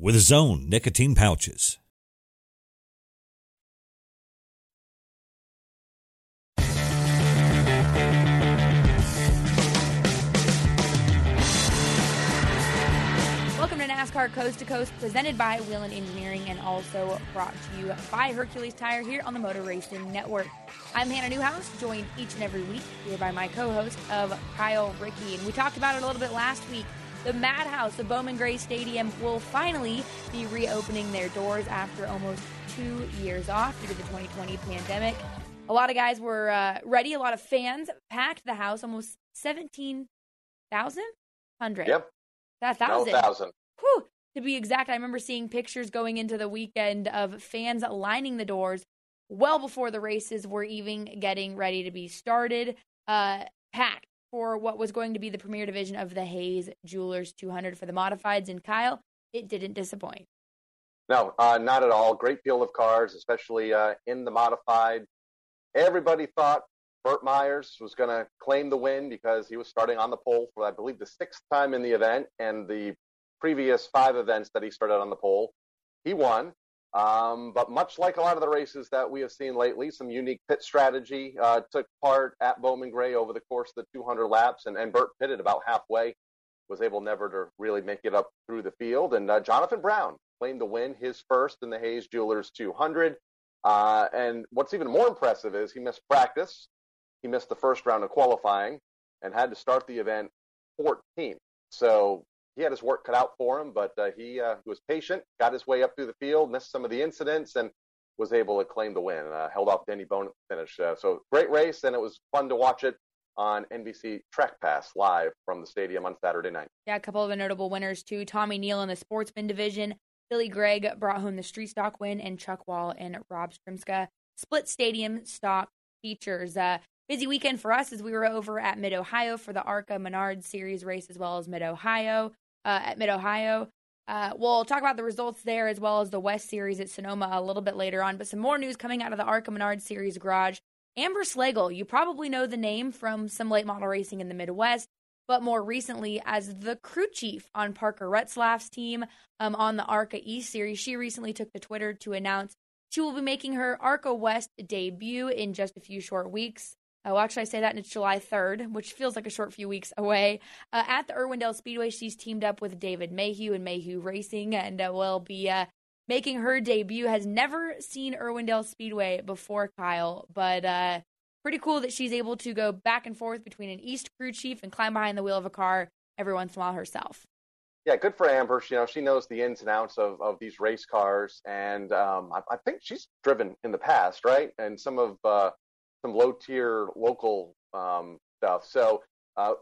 with his own nicotine pouches. Welcome to NASCAR Coast to Coast, presented by Whelen Engineering and also brought to you by Hercules Tire here on the Motor Racing Network. I'm Hannah Newhouse, joined each and every week here by my co-host of Kyle Rickey, and we talked about it a little bit last week. The Madhouse of Bowman Gray Stadium will finally be reopening their doors after almost two years off due to the 2020 pandemic. A lot of guys were uh, ready. A lot of fans packed the house. Almost 17,000? 100. Yep. That No thousand. thousand. Whew. To be exact, I remember seeing pictures going into the weekend of fans lining the doors well before the races were even getting ready to be started, uh, packed for what was going to be the premier division of the Hayes Jewelers 200 for the modifieds. And Kyle, it didn't disappoint. No, uh, not at all. Great field of cars, especially uh, in the modified. Everybody thought Burt Myers was going to claim the win because he was starting on the pole for, I believe, the sixth time in the event, and the previous five events that he started on the pole, he won. Um, but much like a lot of the races that we have seen lately, some unique pit strategy uh, took part at Bowman Gray over the course of the 200 laps, and, and Burt pitted about halfway, was able never to really make it up through the field. And uh, Jonathan Brown claimed the win, his first in the Hayes Jewelers 200. Uh, and what's even more impressive is he missed practice. He missed the first round of qualifying and had to start the event 14th. So he had his work cut out for him, but uh, he, uh, was patient, got his way up through the field, missed some of the incidents, and was able to claim the win. Uh, held off Danny Bohn at the finish. Uh, so great race, and it was fun to watch it on NBC Track Pass live from the stadium on Saturday night. Yeah, a couple of the notable winners too. Tommy Neal in the sportsman division. Billy Gregg brought home the street stock win, and Chuck Wall and Rob Strimska split stadium stock features. Uh, busy weekend for us as we were over at Mid Ohio for the ARCA Menard Series race as well as Mid Ohio uh, at Mid Ohio. Uh, we'll talk about the results there as well as the West Series at Sonoma a little bit later on. But some more news coming out of the ARCA Menard Series garage. Amber Slagle, you probably know the name from some late model racing in the Midwest, but more recently as the crew chief on Parker Retzlaff's team um, on the ARCA East Series. She recently took to Twitter to announce she will be making her ARCA West debut in just a few short weeks. Uh, well, actually, I say that and it's July 3rd, which feels like a short few weeks away. Uh, at the Irwindale Speedway, she's teamed up with David Mayhew and Mayhew Racing and uh, will be uh, making her debut. Has never seen Irwindale Speedway before, Kyle, but uh, pretty cool that she's able to go back and forth between an East crew chief and climb behind the wheel of a car every once in a while herself. Yeah, good for Amber. She, you know, she knows the ins and outs of, of these race cars, and um, I, I think she's driven in the past, right? And some of uh, some low tier local um, stuff. So, uh,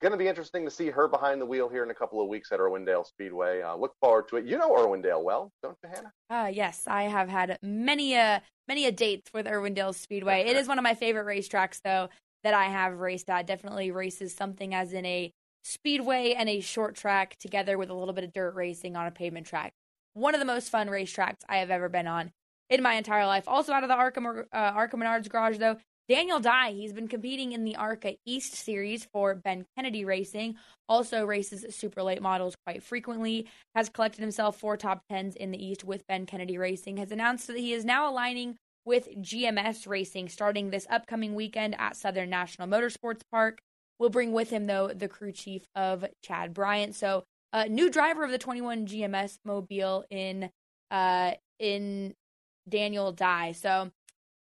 going to be interesting to see her behind the wheel here in a couple of weeks at Irwindale Speedway. Uh, look forward to it. You know Irwindale well, don't you, Hannah? Uh, yes, I have had many a many a dates with Irwindale Speedway. it is one of my favorite racetracks, though, that I have raced at. Definitely races something as in a speedway and a short track together with a little bit of dirt racing on a pavement track. One of the most fun racetracks I have ever been on in my entire life. Also out of the ARCA uh, ARCA Menards garage, though, Daniel Dye. He's been competing in the ARCA East Series for Ben Kennedy Racing. Also races super late models quite frequently. Has collected himself four top tens in the East with Ben Kennedy Racing. Has announced that he is now aligning with GMS Racing starting this upcoming weekend at Southern National Motorsports Park. Will bring with him though the crew chief of Chad Bryant. So, uh, new driver of the 21 GMS Mobile in uh in Daniel Dye. So,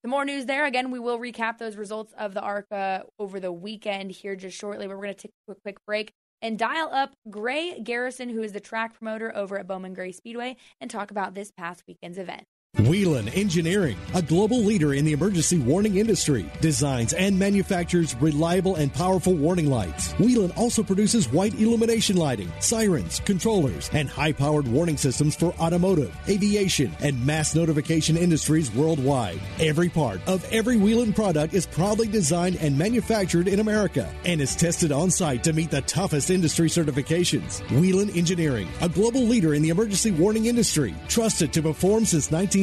the more news there. Again, we will recap those results of the ARCA uh, over the weekend here just shortly. But we're going to take a quick break and dial up Gray Garrison, who is the track promoter over at Bowman Gray Speedway, and talk about this past weekend's event. Whelen Engineering, a global leader in the emergency warning industry, designs and manufactures reliable and powerful warning lights. Whelen also produces white illumination lighting, sirens, controllers, and high powered warning systems for automotive, aviation, and mass notification industries worldwide. Every part of every Whelen product is proudly designed and manufactured in America and is tested on site to meet the toughest industry certifications. Whelen Engineering, a global leader in the emergency warning industry, trusted to perform since 19.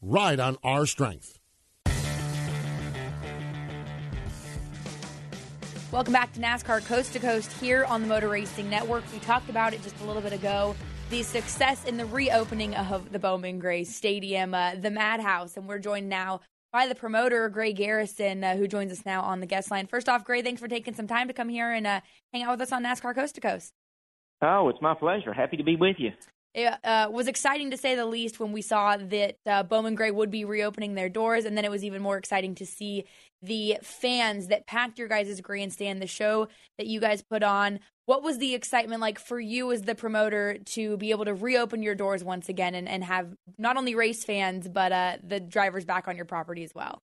ride on our strength. Welcome back to NASCAR Coast to Coast here on the Motor Racing Network. We talked about it just a little bit ago. The success in the reopening of the Bowman Gray Stadium, uh, the Madhouse, and we're joined now by the promoter, Gray Garrison, uh, who joins us now on the guest line. First off, Gray, thanks for taking some time to come here and uh, hang out with us on NASCAR Coast to Coast. Oh, it's my pleasure. Happy to be with you it uh, was exciting to say the least when we saw that uh, Bowman Gray would be reopening their doors, and then it was even more exciting to see the fans that packed your guys' grandstand, the show that you guys put on. What was the excitement like for you as the promoter to be able to reopen your doors once again and, and have not only race fans but uh, the drivers back on your property as well?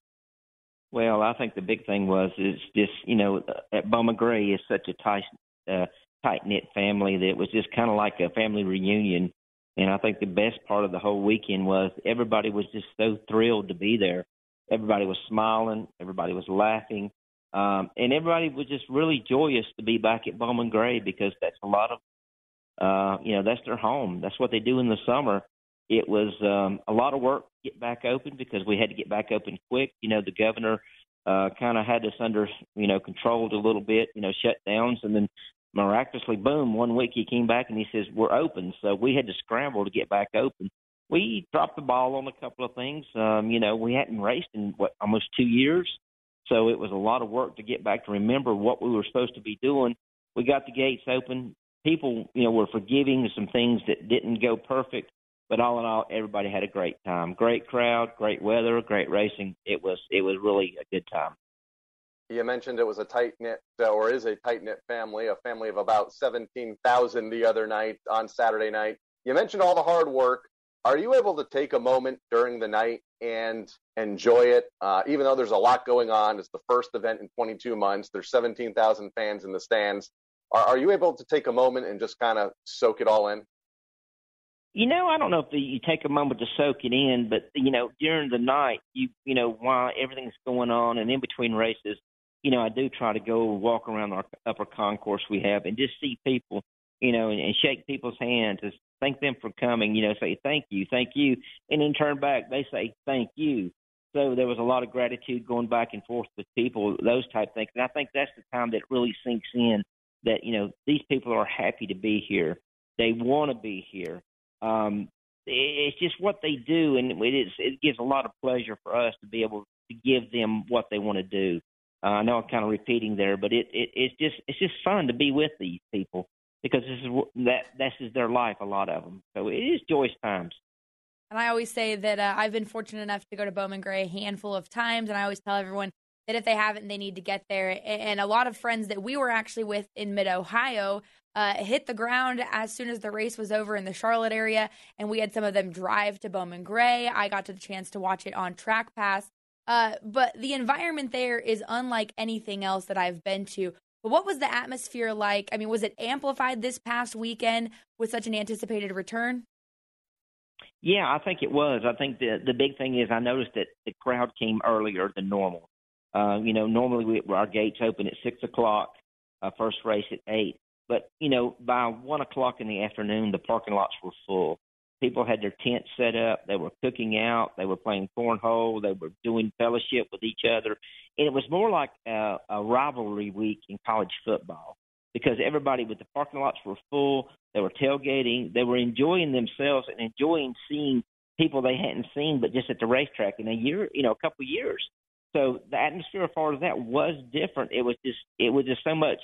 Well, I think the big thing was is just you know at Bowman Gray is such a tight uh, tight knit family that it was just kind of like a family reunion and I think the best part of the whole weekend was everybody was just so thrilled to be there. Everybody was smiling, everybody was laughing, um, and everybody was just really joyous to be back at Bowman Gray because that's a lot of, uh, you know, that's their home. That's what they do in the summer. It was um, a lot of work to get back open because we had to get back open quick. You know, the governor uh, kind of had us under, you know, controlled a little bit, you know, shutdowns, and then miraculously, boom, one week he came back and he says, We're open. So we had to scramble to get back open. We dropped the ball on a couple of things. Um, you know, we hadn't raced in what almost two years. So it was a lot of work to get back to remember what we were supposed to be doing. We got the gates open. People, you know, were forgiving some things that didn't go perfect. But all in all, everybody had a great time. Great crowd, great weather, great racing. It was it was really a good time. You mentioned it was a tight knit, or is a tight knit family, a family of about 17,000 the other night on Saturday night. You mentioned all the hard work. Are you able to take a moment during the night and enjoy it? Uh, even though there's a lot going on, it's the first event in 22 months, there's 17,000 fans in the stands. Are, are you able to take a moment and just kind of soak it all in? You know, I don't know if the, you take a moment to soak it in, but you know, during the night, you you know, while everything's going on and in between races, you know, I do try to go walk around our upper concourse we have and just see people, you know, and, and shake people's hands, and thank them for coming, you know, say thank you, thank you, and then turn back, they say thank you. So there was a lot of gratitude going back and forth with people, those type things. And I think that's the time that really sinks in that, you know, these people are happy to be here. They want to be here. Um, it's just what they do, and it is it gives a lot of pleasure for us to be able to give them what they want to do. Uh, I know I'm kind of repeating there, but it, it it's just it's just fun to be with these people because this is that this is their life. A lot of them, so it is joyous times. And I always say that uh, I've been fortunate enough to go to Bowman Gray a handful of times, and I always tell everyone that if they haven't, they need to get there. And a lot of friends that we were actually with in Mid Ohio uh, hit the ground as soon as the race was over in the Charlotte area, and we had some of them drive to Bowman Gray. I got to the chance to watch it on Track Pass. Uh, but the environment there is unlike anything else that I've been to. But what was the atmosphere like? I mean, was it amplified this past weekend with such an anticipated return? Yeah, I think it was. I think the the big thing is I noticed that the crowd came earlier than normal. Uh, you know, normally we, our gates open at six o'clock, uh, first race at eight. But you know, by one o'clock in the afternoon, the parking lots were full. People had their tents set up. They were cooking out. They were playing cornhole. They were doing fellowship with each other. And it was more like a, a rivalry week in college football because everybody with the parking lots were full. They were tailgating. They were enjoying themselves and enjoying seeing people they hadn't seen, but just at the racetrack in a year, you know, a couple of years. So the atmosphere, as far as that, was different. It was just, it was just so much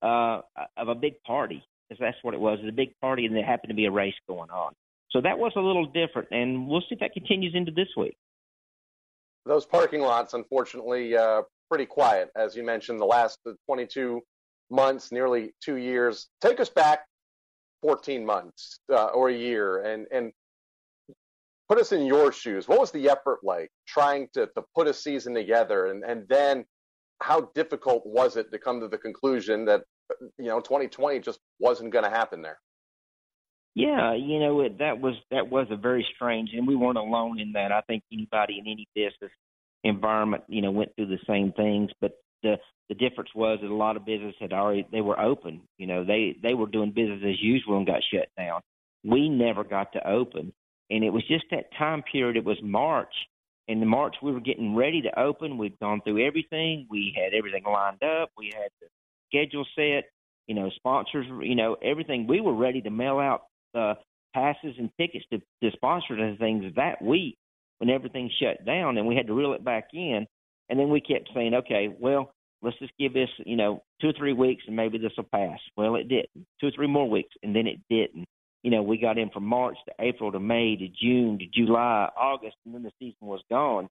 uh, of a big party, because that's what it was. It was a big party, and there happened to be a race going on. So that was a little different, and we'll see if that continues into this week. Those parking lots, unfortunately, uh, pretty quiet, as you mentioned. The last 22 months, nearly two years. Take us back 14 months uh, or a year, and and put us in your shoes. What was the effort like trying to, to put a season together? And, and then how difficult was it to come to the conclusion that, you know, 2020 just wasn't going to happen there? Yeah, you know, it, that was, that was a very strange, and we weren't alone in that. I think anybody in any business environment, you know, went through the same things, but the, the difference was that a lot of business had already, they were open, you know, they, they were doing business as usual and got shut down. We never got to open and it was just that time period. It was March. In the March, we were getting ready to open. We'd gone through everything. We had everything lined up. We had the schedule set. You know, sponsors. You know, everything. We were ready to mail out uh, passes and tickets to, to sponsors and things that week when everything shut down, and we had to reel it back in. And then we kept saying, okay, well, let's just give this, you know, two or three weeks, and maybe this will pass. Well, it didn't. Two or three more weeks, and then it didn't you know, we got in from March to April to May to June to July, August, and then the season was gone.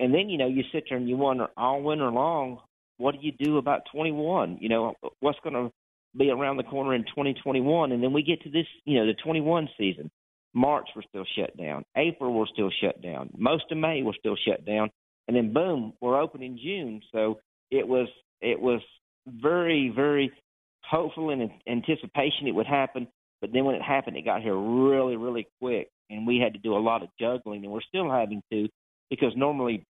And then, you know, you sit there and you wonder all winter long, what do you do about 21? You know, what's going to be around the corner in 2021? And then we get to this, you know, the 21 season. March we're still shut down. April we're still shut down. Most of May we're still shut down. And then boom, we're open in June. So it was it was very very hopeful in anticipation it would happen. But then when it happened, it got here really, really quick, and we had to do a lot of juggling, and we're still having to because normally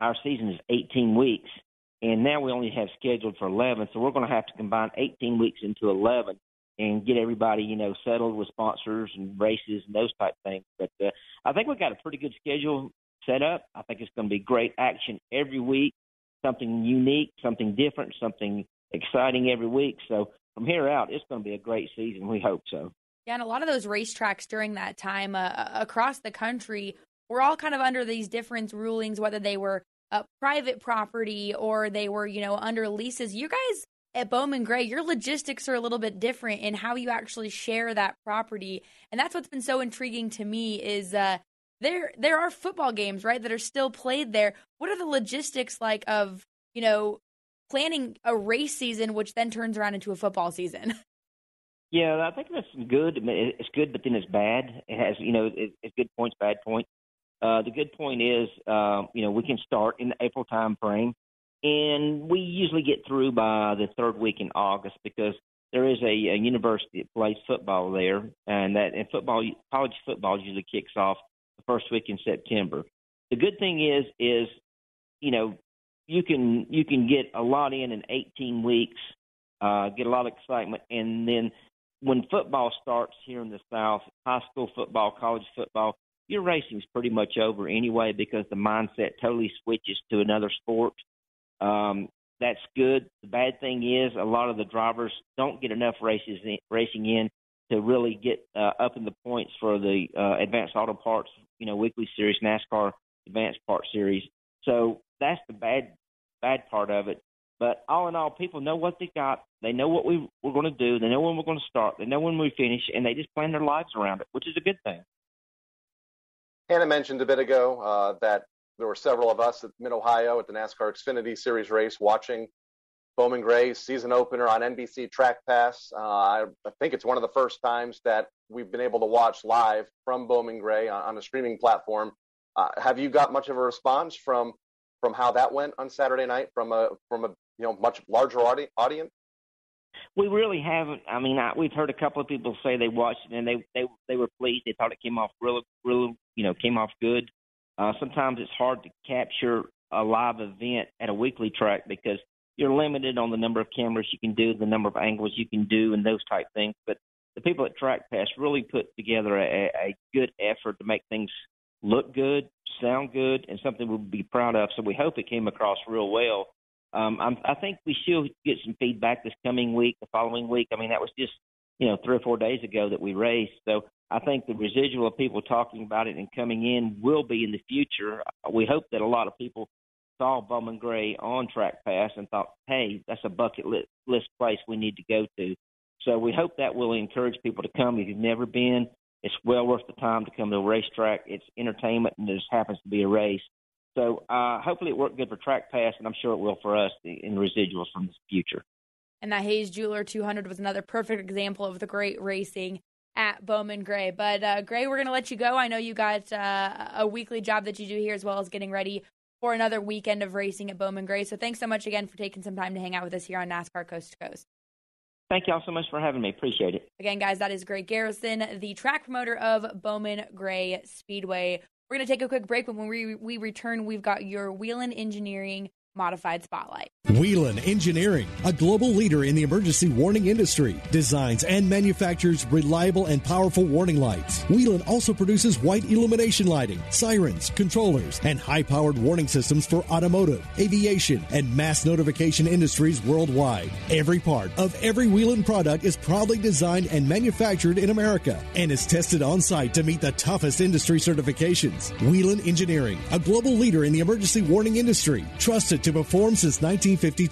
our season is 18 weeks, and now we only have scheduled for 11, so we're going to have to combine 18 weeks into 11 and get everybody, you know, settled with sponsors and races and those type things. But uh, I think we've got a pretty good schedule set up. I think it's going to be great action every week, something unique, something different, something exciting every week. So from here out, it's going to be a great season. We hope so. Yeah, and a lot of those racetracks during that time uh, uh, across the country were all kind of under these different rulings, whether they were uh, private property or they were, you know, under leases. You guys at Bowman Gray, your logistics are a little bit different in how you actually share that property, and that's what's been so intriguing to me. Is uh, there there are football games right that are still played there. What are the logistics like of you know planning a race season, which then turns around into a football season. Yeah, I think that's good. It's good, but then it's bad. It has, you know, it's good points, bad points. Uh, the good point is, uh, you know, we can start in the April time frame, and we usually get through by the third week in August because there is a, a university that plays football there, and that and football, college football usually kicks off the first week in September. The good thing is, is you know, you can you can get a lot in in 18 weeks, uh, get a lot of excitement, and then when football starts here in the South, high school football, college football, your racing's pretty much over anyway because the mindset totally switches to another sport. Um, that's good. The bad thing is a lot of the drivers don't get enough races in, racing in to really get uh, up in the points for the uh, advanced auto parts, you know, weekly series, NASCAR advanced part series. So that's the bad bad part of it. But all in all, people know what they got. They know what we we're going to do. They know when we're going to start. They know when we finish, and they just plan their lives around it, which is a good thing. Hannah mentioned a bit ago uh, that there were several of us at Mid Ohio at the NASCAR Xfinity Series race watching Bowman Gray's season opener on NBC Track Pass. Uh, I, I, think it's one of the first times that we've been able to watch live from Bowman Gray on, on a streaming platform. Uh, have you got much of a response from from how that went on Saturday night from a from a you know much larger audi- audience? We really haven't. I mean, I, we've heard a couple of people say they watched it and they they they were pleased. They thought it came off really real you know came off good. Uh, sometimes it's hard to capture a live event at a weekly track because you're limited on the number of cameras you can do, the number of angles you can do, and those type things. But the people at Track Pass really put together a, a good effort to make things look good, sound good, and something we'll be proud of. So we hope it came across real well. Um, I'm, I think we still get some feedback this coming week, the following week. I mean, that was just you know three or four days ago that we raced. So I think the residual of people talking about it and coming in will be in the future. We hope that a lot of people saw Bowman Gray on Track Pass and thought, hey, that's a bucket list place we need to go to. So we hope that will encourage people to come. If you've never been, it's well worth the time to come to a racetrack. It's entertainment, and there just happens to be a race. So uh, hopefully it worked good for Track Pass, and I'm sure it will for us in the residuals from the future. And that Hayes Jeweler 200 was another perfect example of the great racing at Bowman Gray. But uh, Gray, we're going to let you go. I know you got uh, a weekly job that you do here as well as getting ready for another weekend of racing at Bowman Gray. So thanks so much again for taking some time to hang out with us here on NASCAR Coast to Coast. Thank y'all so much for having me. Appreciate it. Again, guys, that is Gray Garrison, the track promoter of Bowman Gray Speedway. We're going to take a quick break, but when we, we return, we've got your Whelen Engineering modified spotlight. Whelen Engineering, a global leader in the emergency warning industry, designs and manufactures reliable and powerful warning lights. Whelen also produces white illumination lighting, sirens, controllers, and high powered warning systems for automotive, aviation, and mass notification industries worldwide. Every part of every Whelen product is proudly designed and manufactured in America and is tested on site to meet the toughest industry certifications. Whelen Engineering, a global leader in the emergency warning industry, trusted to perform since 1952.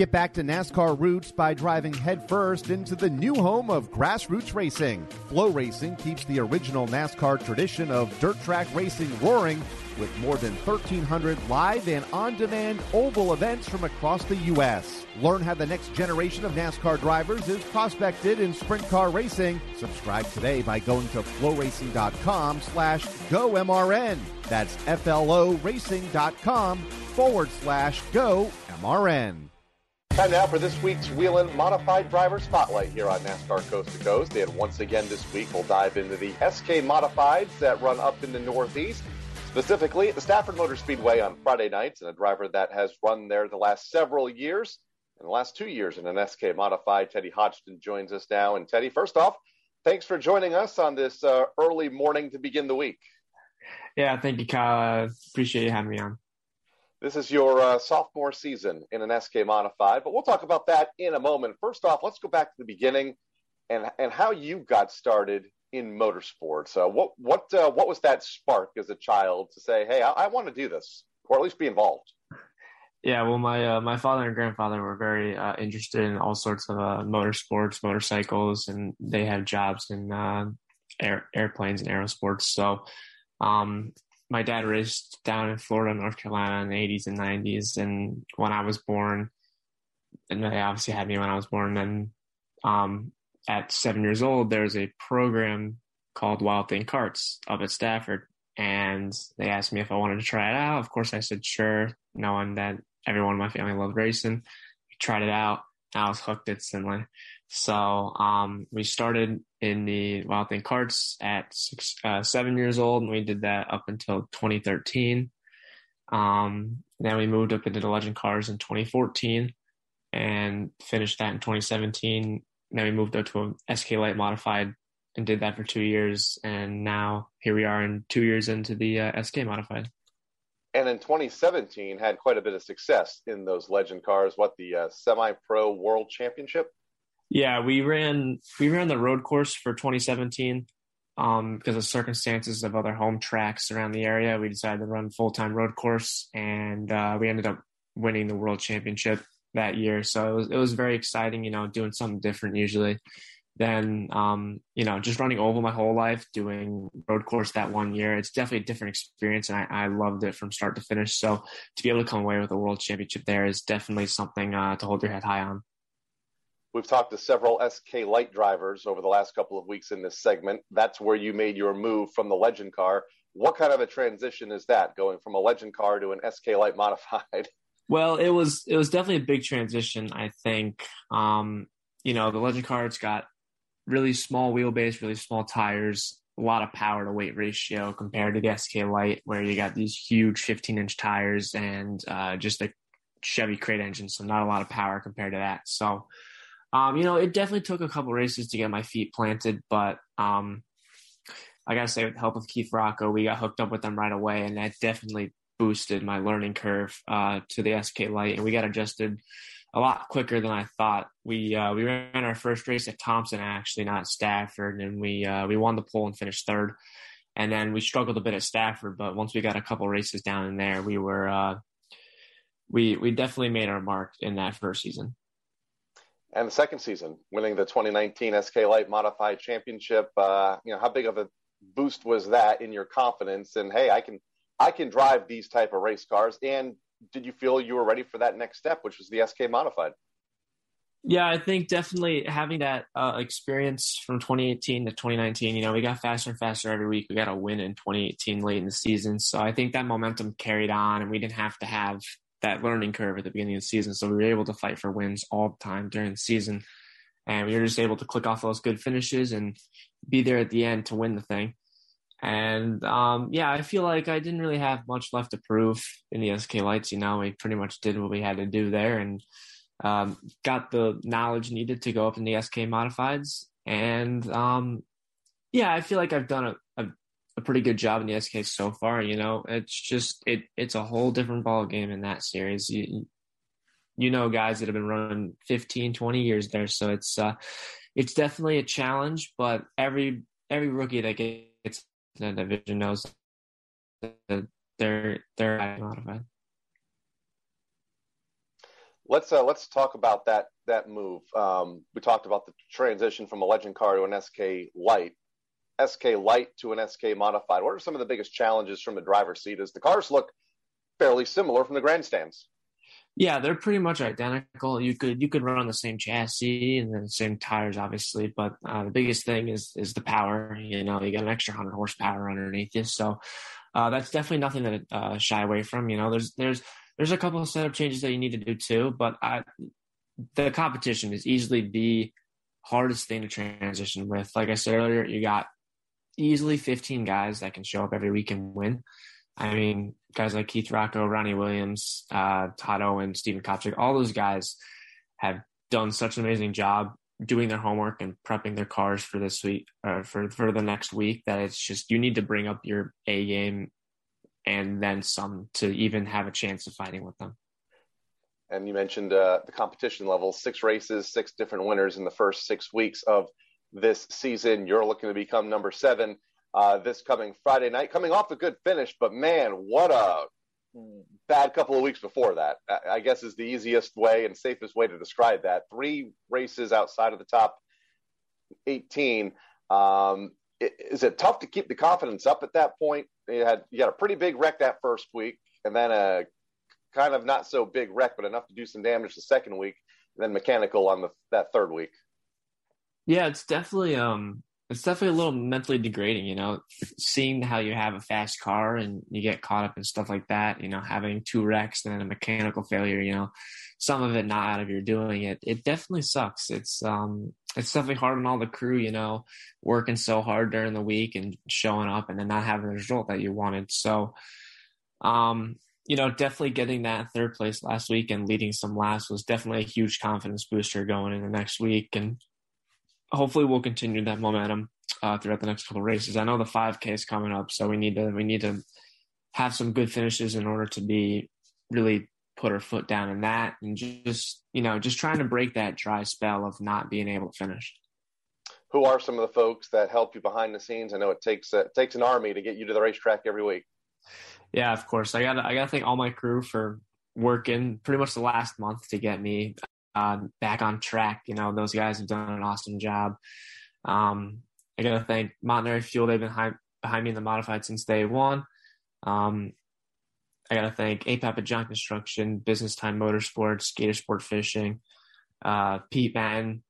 Get back to NASCAR roots by driving headfirst into the new home of grassroots racing. FloRacing keeps the original NASCAR tradition of dirt track racing roaring with more than 1,300 live and on demand oval events from across the U.S. Learn how the next generation of NASCAR drivers is prospected in sprint car racing. Subscribe today by going to floracing.com slash GoMRN. That's F-L-O racing.com forward slash GoMRN. Time now for this week's Whelen Modified Driver Spotlight here on NASCAR Coast to Coast. And once again this week, we'll dive into the SK Modifieds that run up in the Northeast, specifically at the Stafford Motor Speedway on Friday nights, and a driver that has run there the last several years. In the last two years in an SK Modified, Teddy Hodgson joins us now. And Teddy, first off, thanks for joining us on this uh, early morning to begin the week. Yeah, thank you, Kyle. Uh, appreciate you having me on. This is your uh, sophomore season in an SK Modified, but we'll talk about that in a moment. First off, let's go back to the beginning and and how you got started in motorsports. Uh, what what uh, what was that spark as a child to say, "Hey, I, I want to do this," or at least be involved? Yeah, well, my uh, my father and grandfather were very uh, interested in all sorts of uh, motorsports, motorcycles, and they have jobs in uh, air, airplanes and aerosports. So um, my dad raced down in Florida, North Carolina in the 80s and 90s. And when I was born, and they obviously had me when I was born, and um, at seven years old, there was a program called Wild Thing Karts up at Stafford. And they asked me if I wanted to try it out. Of course, I said sure, knowing that everyone in my family loved racing. We tried it out. I was hooked instantly. So um, we started in the Wild Thing Karts at six, uh, seven years old, and we did that up until 2013. Um, then we moved up into the Legend Cars in 2014 and finished that in 2017. Then we moved up to a SK Light modified and did that for two years, and now here we are, in two years into the uh, SK modified. And in 2017, had quite a bit of success in those legend cars. What the uh, semi-pro World Championship? Yeah, we ran we ran the road course for 2017 um, because of circumstances of other home tracks around the area. We decided to run full time road course, and uh, we ended up winning the world championship that year. So it was it was very exciting, you know, doing something different usually than um, you know just running oval my whole life, doing road course that one year. It's definitely a different experience, and I, I loved it from start to finish. So to be able to come away with a world championship there is definitely something uh, to hold your head high on. We've talked to several SK Light drivers over the last couple of weeks in this segment. That's where you made your move from the Legend car. What kind of a transition is that, going from a Legend car to an SK Light modified? Well, it was it was definitely a big transition. I think, um, you know, the Legend car it's got really small wheelbase, really small tires, a lot of power to weight ratio compared to the SK Light, where you got these huge 15 inch tires and uh, just a Chevy crate engine, so not a lot of power compared to that. So um, you know, it definitely took a couple races to get my feet planted, but um, I gotta say, with the help of Keith Rocco, we got hooked up with them right away, and that definitely boosted my learning curve uh, to the SK Light, and we got adjusted a lot quicker than I thought. We uh, we ran our first race at Thompson, actually, not Stafford, and we uh, we won the pole and finished third. And then we struggled a bit at Stafford, but once we got a couple races down in there, we were uh, we we definitely made our mark in that first season and the second season, winning the 2019 SK Light Modified Championship. Uh, you know, how big of a boost was that in your confidence? And hey, I can I can drive these type of race cars. And did you feel you were ready for that next step, which was the SK Modified? Yeah, I think definitely having that uh, experience from 2018 to 2019. You know, we got faster and faster every week. We got a win in 2018 late in the season, so I think that momentum carried on, and we didn't have to have that learning curve at the beginning of the season. So we were able to fight for wins all the time during the season. And we were just able to click off those good finishes and be there at the end to win the thing. And um, yeah, I feel like I didn't really have much left to prove in the SK Lights. You know, we pretty much did what we had to do there and um, got the knowledge needed to go up in the SK Modifieds. And um, yeah, I feel like I've done a, a pretty good job in the SK so far. You know, it's just it it's a whole different ball game in that series. You, you know, guys that have been running 15, 20 years there, so it's uh, it's definitely a challenge. But every every rookie that gets in the division knows that they're they're modified. Let's uh, let's talk about that that move. Um, we talked about the transition from a legend car to an SK light. SK Light to an SK Modified? What are some of the biggest challenges from the driver's seat? As the cars look fairly similar from the grandstands. Yeah, they're pretty much identical. You could you could run on the same chassis and the same tires, obviously, but uh, the biggest thing is is the power. You know, you got an extra hundred horsepower underneath you, so uh, that's definitely nothing to uh, shy away from. You know, there's there's there's a couple of setup changes that you need to do too, but I, the competition is easily the hardest thing to transition with. Like I said earlier, you got easily 15 guys that can show up every week and win. I mean, guys like Keith Rocco, Ronnie Williams, uh, Todd Owen, Stephen Kopcik, all those guys have done such an amazing job doing their homework and prepping their cars for this week, uh, for for the next week. That it's just you need to bring up your A game and then some to even have a chance of fighting with them. And you mentioned uh, the competition level: six races, six different winners in the first six weeks of this season. You're looking to become number seven uh, this coming Friday night, coming off a good finish, but man, what a bad couple of weeks before that. I guess is the easiest way and safest way to describe that. Three races outside of the top 18. Um, is it tough to keep the confidence up at that point? You had you had a pretty big wreck that first week, and then a kind of not so big wreck, but enough to do some damage the second week, and then mechanical on the that third week. Yeah, it's definitely um it's definitely a little mentally degrading, you know, seeing how you have a fast car and you get caught up in stuff like that, you know, having two wrecks and then a mechanical failure, you know, some of it not out of your doing it. It definitely sucks. It's um it's definitely hard on all the crew, you know, working so hard during the week and showing up and then not having the result that you wanted. So um you know, definitely getting that third place last week and leading some laps was definitely a huge confidence booster going in the next week. And hopefully we'll continue that momentum uh, throughout the next couple races. I know the 5K is coming up, so we need to we need to have some good finishes in order to be really put our foot down in that and just you know just trying to break that dry spell of not being able to finish who are some of the folks that help you behind the scenes? I know it takes uh, it takes an army to get you to the racetrack every week. Yeah, of course. I got I got to thank all my crew for working pretty much the last month to get me uh, back on track. You know, those guys have done an awesome job. Um, I got to thank Montanari Fuel. They've been behind, behind me in the modified since day one. Um, I got to thank APAP at John Construction, Business Time Motorsports, Gator Sport Fishing, uh, Pete Mann,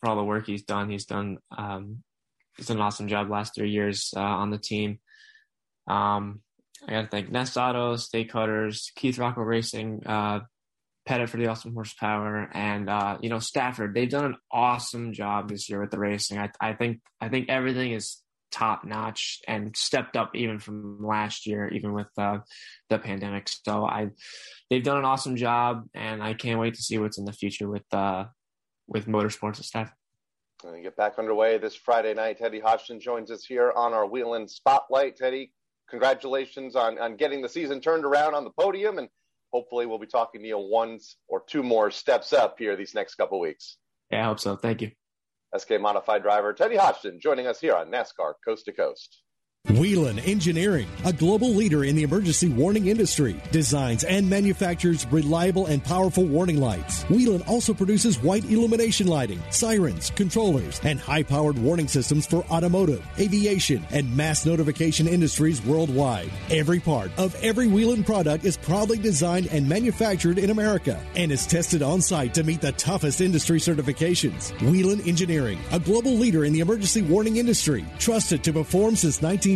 for all the work he's done. He's done um, he's done an awesome job last three years uh, on the team. Um, I got to thank Nest Auto, State Cutters, Keith Rocco Racing, uh, Pettit for the awesome horsepower, and uh, you know Stafford. They've done an awesome job this year with the racing. I, I think I think everything is top notch and stepped up even from last year, even with uh, the pandemic. So I, they've done an awesome job, and I can't wait to see what's in the future with uh, with motorsports and stuff. And get back underway this Friday night. Teddy Hodgson joins us here on our Whelen Spotlight. Teddy, congratulations on, on getting the season turned around on the podium, and hopefully we'll be talking to you one or two more steps up here these next couple weeks. Yeah, I hope so. Thank you. SK Modified driver Teddy Hodgson joining us here on NASCAR Coast to Coast. Whelen Engineering, a global leader in the emergency warning industry, designs and manufactures reliable and powerful warning lights. Whelen also produces white illumination lighting, sirens, controllers, and high powered warning systems for automotive, aviation, and mass notification industries worldwide. Every part of every Whelen product is proudly designed and manufactured in America and is tested on site to meet the toughest industry certifications. Whelen Engineering, a global leader in the emergency warning industry, trusted to perform since 19.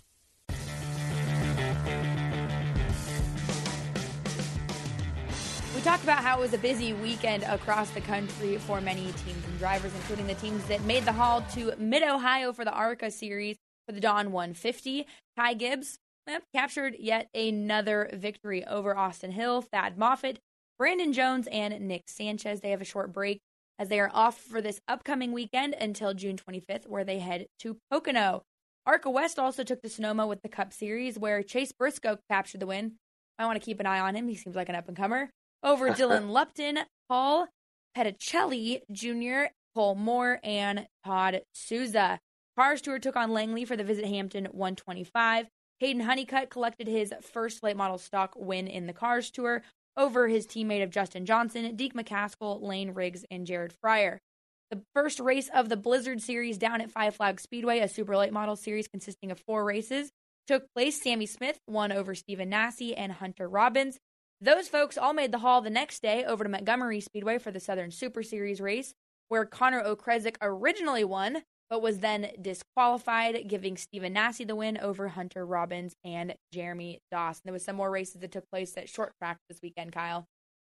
We talked about how it was a busy weekend across the country for many teams and drivers, including the teams that made the haul to Mid Ohio for the ARCA series for the Dawn 150. Ty Gibbs yep, captured yet another victory over Austin Hill, Thad Moffitt, Brandon Jones, and Nick Sanchez. They have a short break as they are off for this upcoming weekend until June 25th, where they head to Pocono. ARCA West also took the Sonoma with the Cup Series, where Chase Briscoe captured the win. I want to keep an eye on him. He seems like an up and comer over Dylan Lupton, Paul Petticelli Jr., Cole Moore, and Todd Souza. Cars Tour took on Langley for the Visit Hampton 125. Hayden Honeycutt collected his first late model stock win in the Cars Tour over his teammate of Justin Johnson, Deac McCaskill, Layne Riggs, and Jared Fryar. The first race of the Blizzard Series down at Five Flag Speedway, a super late model series consisting of four races, took place. Sammy Smith won over Stephen Nasse and Hunter Robbins. Those folks all made the haul the next day over to Montgomery Speedway for the Southern Super Series race, where Connor Okrzesik originally won, but was then disqualified, giving Stephen Nasse the win over Hunter Robbins and Jeremy Dawson. There was some more races that took place at short track this weekend, Kyle.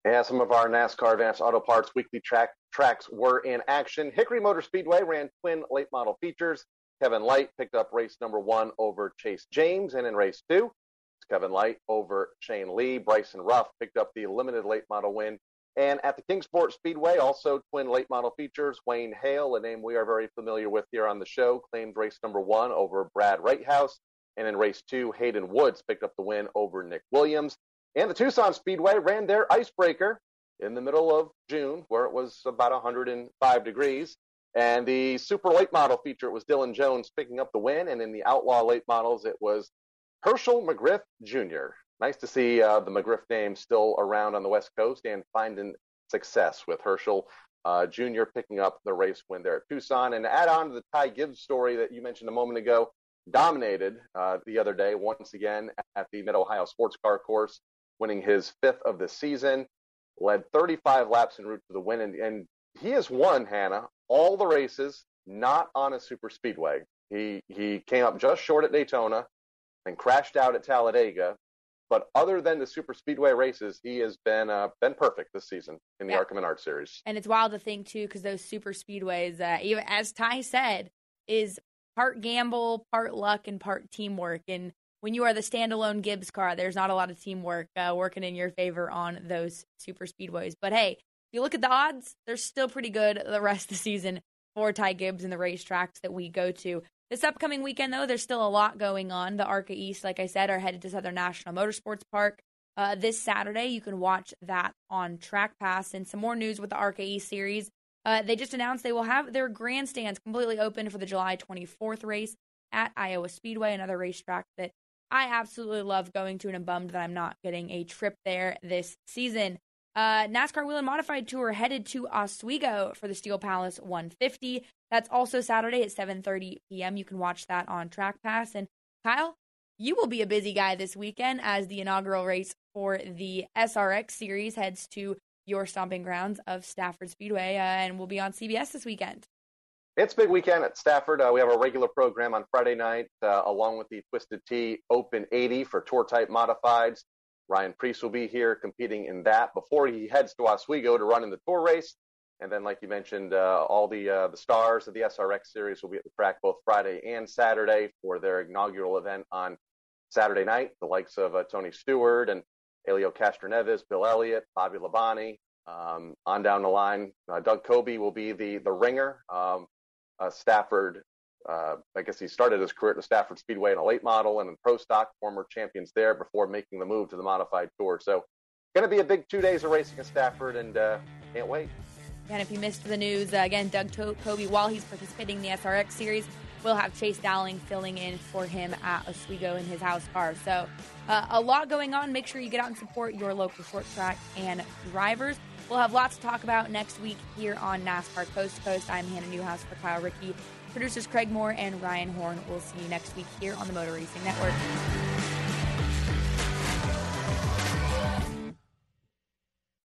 Yeah, some of our NASCAR Advanced Auto Parts weekly track tracks were in action. Hickory Motor Speedway ran twin late model features. Kevin Light picked up race number one over Chase James, and in race two, Kevin Light over Shane Lee. Bryson Ruff picked up the limited late model win. And at the Kingsport Speedway, also twin late model features, Wayne Hale, a name we are very familiar with here on the show, claimed race number one over Brad Wrighthouse. And in race two, Hayden Woods picked up the win over Nick Williams. And the Tucson Speedway ran their icebreaker in the middle of June, where it was about 105 degrees. And the super late model feature, it was Dylan Jones picking up the win. And in the outlaw late models, it was Hershel McGriff Jr. Nice to see uh, the McGriff name still around on the West Coast and finding success with Hershel uh, Jr. picking up the race win there at Tucson. And add on to the Ty Gibbs story that you mentioned a moment ago, dominated uh, the other day once again at the Mid Ohio Sports Car Course, winning his fifth of the season, led 35 laps en route to the win. And, and he has won, Hannah, all the races not on a super speedway. He, he came up just short at Daytona and crashed out at Talladega. But other than the super speedway races, he has been uh, been perfect this season in the yeah. ARCA Menard Series. And it's wild to think too, because those super speedways, uh, even as Ty said, is part gamble, part luck, and part teamwork. And when you are the standalone Gibbs car, there's not a lot of teamwork uh, working in your favor on those super speedways. But hey, if you look at the odds, they're still pretty good the rest of the season for Ty Gibbs and the racetracks that we go to. This upcoming weekend, though, there's still a lot going on. The ARCA East, like I said, are headed to Southern National Motorsports Park uh, this Saturday. You can watch that on Track Pass. And some more news with the ARCA East series. Uh, they just announced they will have their grandstands completely open for the July 24th race at Iowa Speedway, another racetrack that I absolutely love going to, and I'm bummed that I'm not getting a trip there this season. Uh, NASCAR and Modified Tour headed to Oswego for the Steel Palace 150. That's also Saturday at 7:30 p.m. You can watch that on Track Pass. And Kyle, you will be a busy guy this weekend as the inaugural race for the SRX series heads to your stomping grounds of Stafford Speedway, uh, and will be on CBS this weekend. It's big weekend at Stafford. Uh, we have a regular program on Friday night, uh, along with the Twisted Tea Open 80 for tour type modifieds. Ryan Preece will be here competing in that before he heads to Oswego to run in the tour race. And then, like you mentioned, uh, all the uh, the stars of the SRX series will be at the track both Friday and Saturday for their inaugural event on Saturday night. The likes of uh, Tony Stewart and Helio Castroneves, Bill Elliott, Bobby Labonte. Um, on down the line, uh, Doug Coby will be the the ringer. Um, Stafford uh, I guess he started his career at the Stafford Speedway in a late model and in pro stock, former champions there before making the move to the modified tour. So, going to be a big two days of racing at Stafford, and uh, can't wait. And if you missed the news, uh, again, Doug to- Coby, while he's participating in the SRX series, we'll have Chase Dowling filling in for him at Oswego in his house car. So, uh, a lot going on. Make sure you get out and support your local short track and drivers. We'll have lots to talk about next week here on NASCAR Coast to Coast. I'm Hannah Newhouse for Kyle Rickey. Producers Craig Moore and Ryan Horn. We'll see you next week here on the Motor Racing Network.